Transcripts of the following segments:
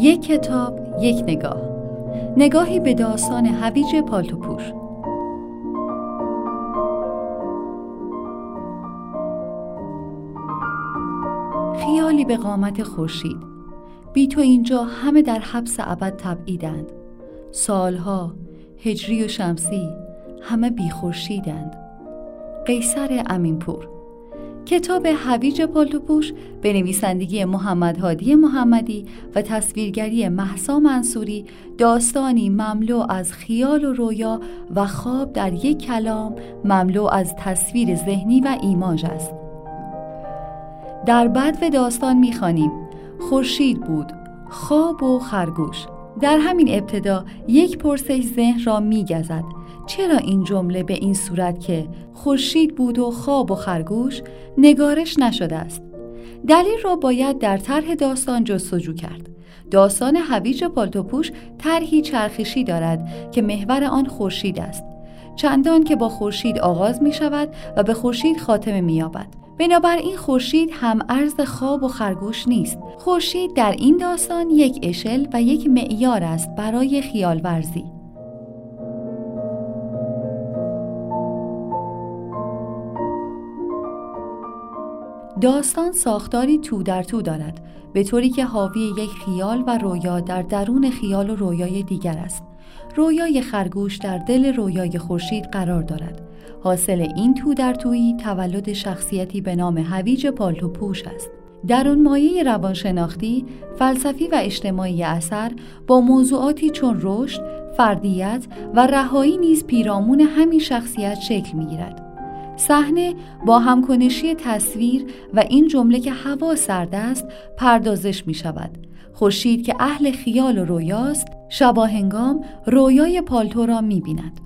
یک کتاب یک نگاه. نگاهی به داستان هویج پالتوپوش خیالی به قامت خورشید. بی تو اینجا همه در حبس ابد تبعیدند. سالها هجری و شمسی همه بی خورشیدند. قیصر امینپور. کتاب هویج پالتوپوش به نویسندگی محمد هادی محمدی و تصویرگری محسا منصوری داستانی مملو از خیال و رویا و خواب در یک کلام مملو از تصویر ذهنی و ایماژ است. در و داستان می‌خوانیم. خورشید بود خواب و خرگوش. در همین ابتدا یک پرسش ذهن را میگزد. چرا این جمله به این صورت که خورشید بود و خواب و خرگوش نگارش نشده است؟ دلیل را باید در طرح داستان جستجو کرد. داستان هویج پالتوپوش طرحی چرخشی دارد که محور آن خورشید است. چندان که با خورشید آغاز می شود و به خورشید خاتمه می یابد. بنابراین خورشید هم ارز خواب و خرگوش نیست. خورشید در این داستان یک اشل و یک معیار است برای خیال ورزی داستان ساختاری تو در تو دارد به طوری که حاوی یک خیال و رویا در درون خیال و رویای دیگر است. رویای خرگوش در دل رویای خورشید قرار دارد. حاصل این تو در تویی تولد شخصیتی به نام هویج پالتوپوش است. در اون مایه روانشناختی، فلسفی و اجتماعی اثر با موضوعاتی چون رشد، فردیت و رهایی نیز پیرامون همین شخصیت شکل می‌گیرد. صحنه با همکنشی تصویر و این جمله که هوا سرد است پردازش می شود. خورشید که اهل خیال و رویاست شباهنگام رویای پالتو را می بیند.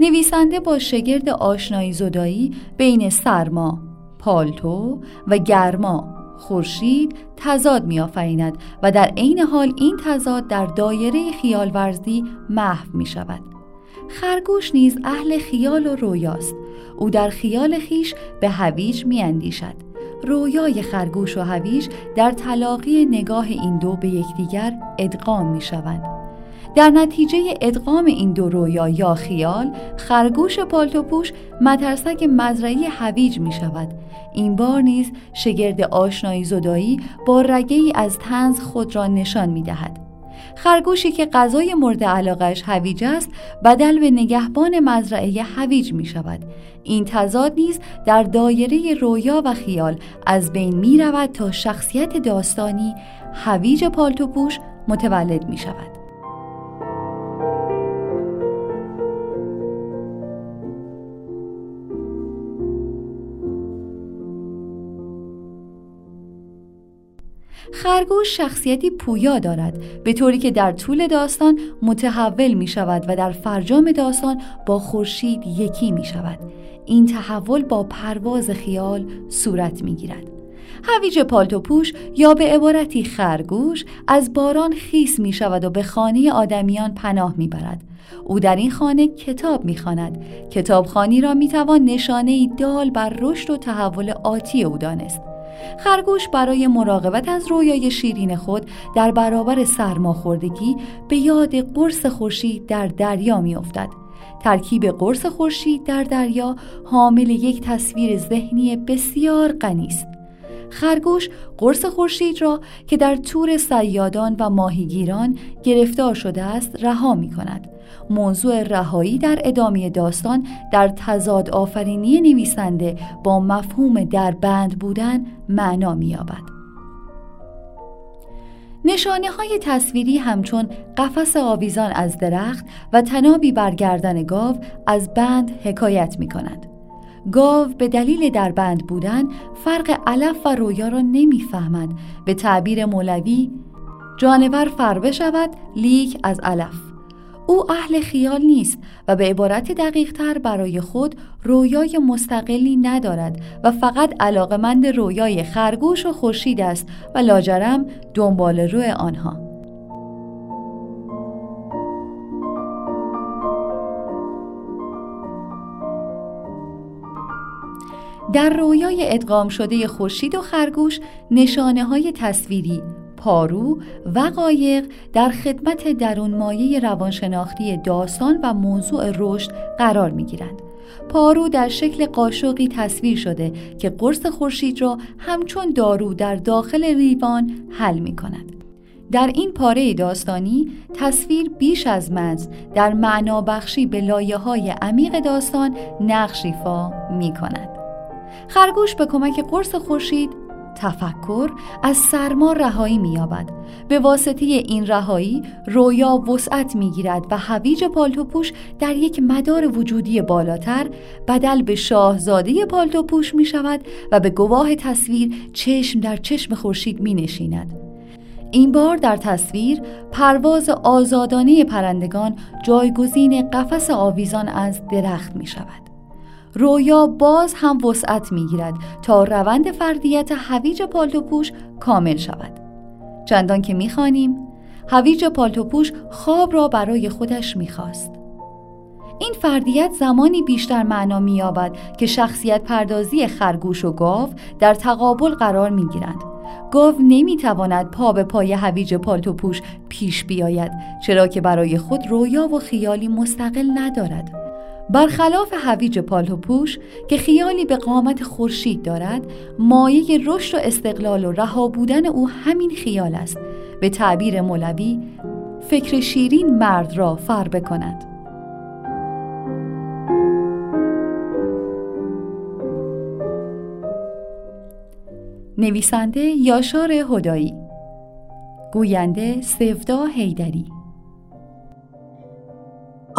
نویسنده با شگرد آشنایی زدایی بین سرما، پالتو و گرما خورشید تضاد میآفریند و در عین حال این تضاد در دایره خیال ورزی محو می شود. خرگوش نیز اهل خیال و رویاست او در خیال خیش به هویج می اندیشد. رویای خرگوش و هویج در تلاقی نگاه این دو به یکدیگر ادغام می شوند. در نتیجه ادغام این دو رویا یا خیال خرگوش پالتوپوش مترسک مزرعی هویج می شود این بار نیز شگرد آشنایی زدایی با رگه ای از تنز خود را نشان می دهد خرگوشی که غذای مورد علاقش هویج است بدل به نگهبان مزرعه هویج می شود این تضاد نیز در دایره رویا و خیال از بین می رود تا شخصیت داستانی هویج پالتوپوش متولد می شود خرگوش شخصیتی پویا دارد به طوری که در طول داستان متحول می شود و در فرجام داستان با خورشید یکی می شود این تحول با پرواز خیال صورت می گیرد هویج پالتوپوش یا به عبارتی خرگوش از باران خیس می شود و به خانه آدمیان پناه می برد. او در این خانه کتاب می خاند. کتابخانی را می توان نشانه دال بر رشد و تحول آتی او دانست. خرگوش برای مراقبت از رویای شیرین خود در برابر سرماخوردگی به یاد قرص خورشید در دریا میافتد. ترکیب قرص خورشید در دریا حامل یک تصویر ذهنی بسیار غنی است. خرگوش قرص خورشید را که در تور سیادان و ماهیگیران گرفتار شده است رها می کند موضوع رهایی در ادامه داستان در تضاد آفرینی نویسنده با مفهوم در بند بودن معنا می‌یابد. نشانه های تصویری همچون قفس آویزان از درخت و تنابی برگردن گاو از بند حکایت می کند. گاو به دلیل در بند بودن فرق علف و رویا را نمی‌فهمد به تعبیر مولوی جانور فربه شود لیک از علف او اهل خیال نیست و به عبارت دقیق تر برای خود رویای مستقلی ندارد و فقط علاقمند رویای خرگوش و خورشید است و لاجرم دنبال روی آنها. در رویای ادغام شده خورشید و خرگوش نشانه های تصویری پارو و قایق در خدمت درون مایه روانشناختی داستان و موضوع رشد قرار می گیرند. پارو در شکل قاشقی تصویر شده که قرص خورشید را همچون دارو در داخل ریوان حل می کند. در این پاره داستانی تصویر بیش از مز در معنا بخشی به لایه های عمیق داستان نقش ایفا می کند. خرگوش به کمک قرص خورشید تفکر از سرما رهایی مییابد به واسطه این رهایی رویا وسعت می‌گیرد و هویج پالتوپوش در یک مدار وجودی بالاتر بدل به شاهزاده پالتوپوش می شود و به گواه تصویر چشم در چشم خورشید می نشیند. این بار در تصویر پرواز آزادانه پرندگان جایگزین قفس آویزان از درخت می شود. رویا باز هم وسعت می گیرد تا روند فردیت هویج پالتوپوش کامل شود. چندان که می خوانیم، هویج پالتوپوش خواب را برای خودش می خواست. این فردیت زمانی بیشتر معنا مییابد که شخصیت پردازی خرگوش و گاو در تقابل قرار می گیرند. گاو نمی‌تواند پا به پای هویج پالتوپوش پیش بیاید چرا که برای خود رویا و خیالی مستقل ندارد برخلاف هویج پالتوپوش که خیالی به قامت خورشید دارد مایه رشد و استقلال و رها بودن او همین خیال است. به تعبیر مولوی فکر شیرین مرد را فر بکند. نویسنده یاشار هدایی. گوینده سفدا هیدری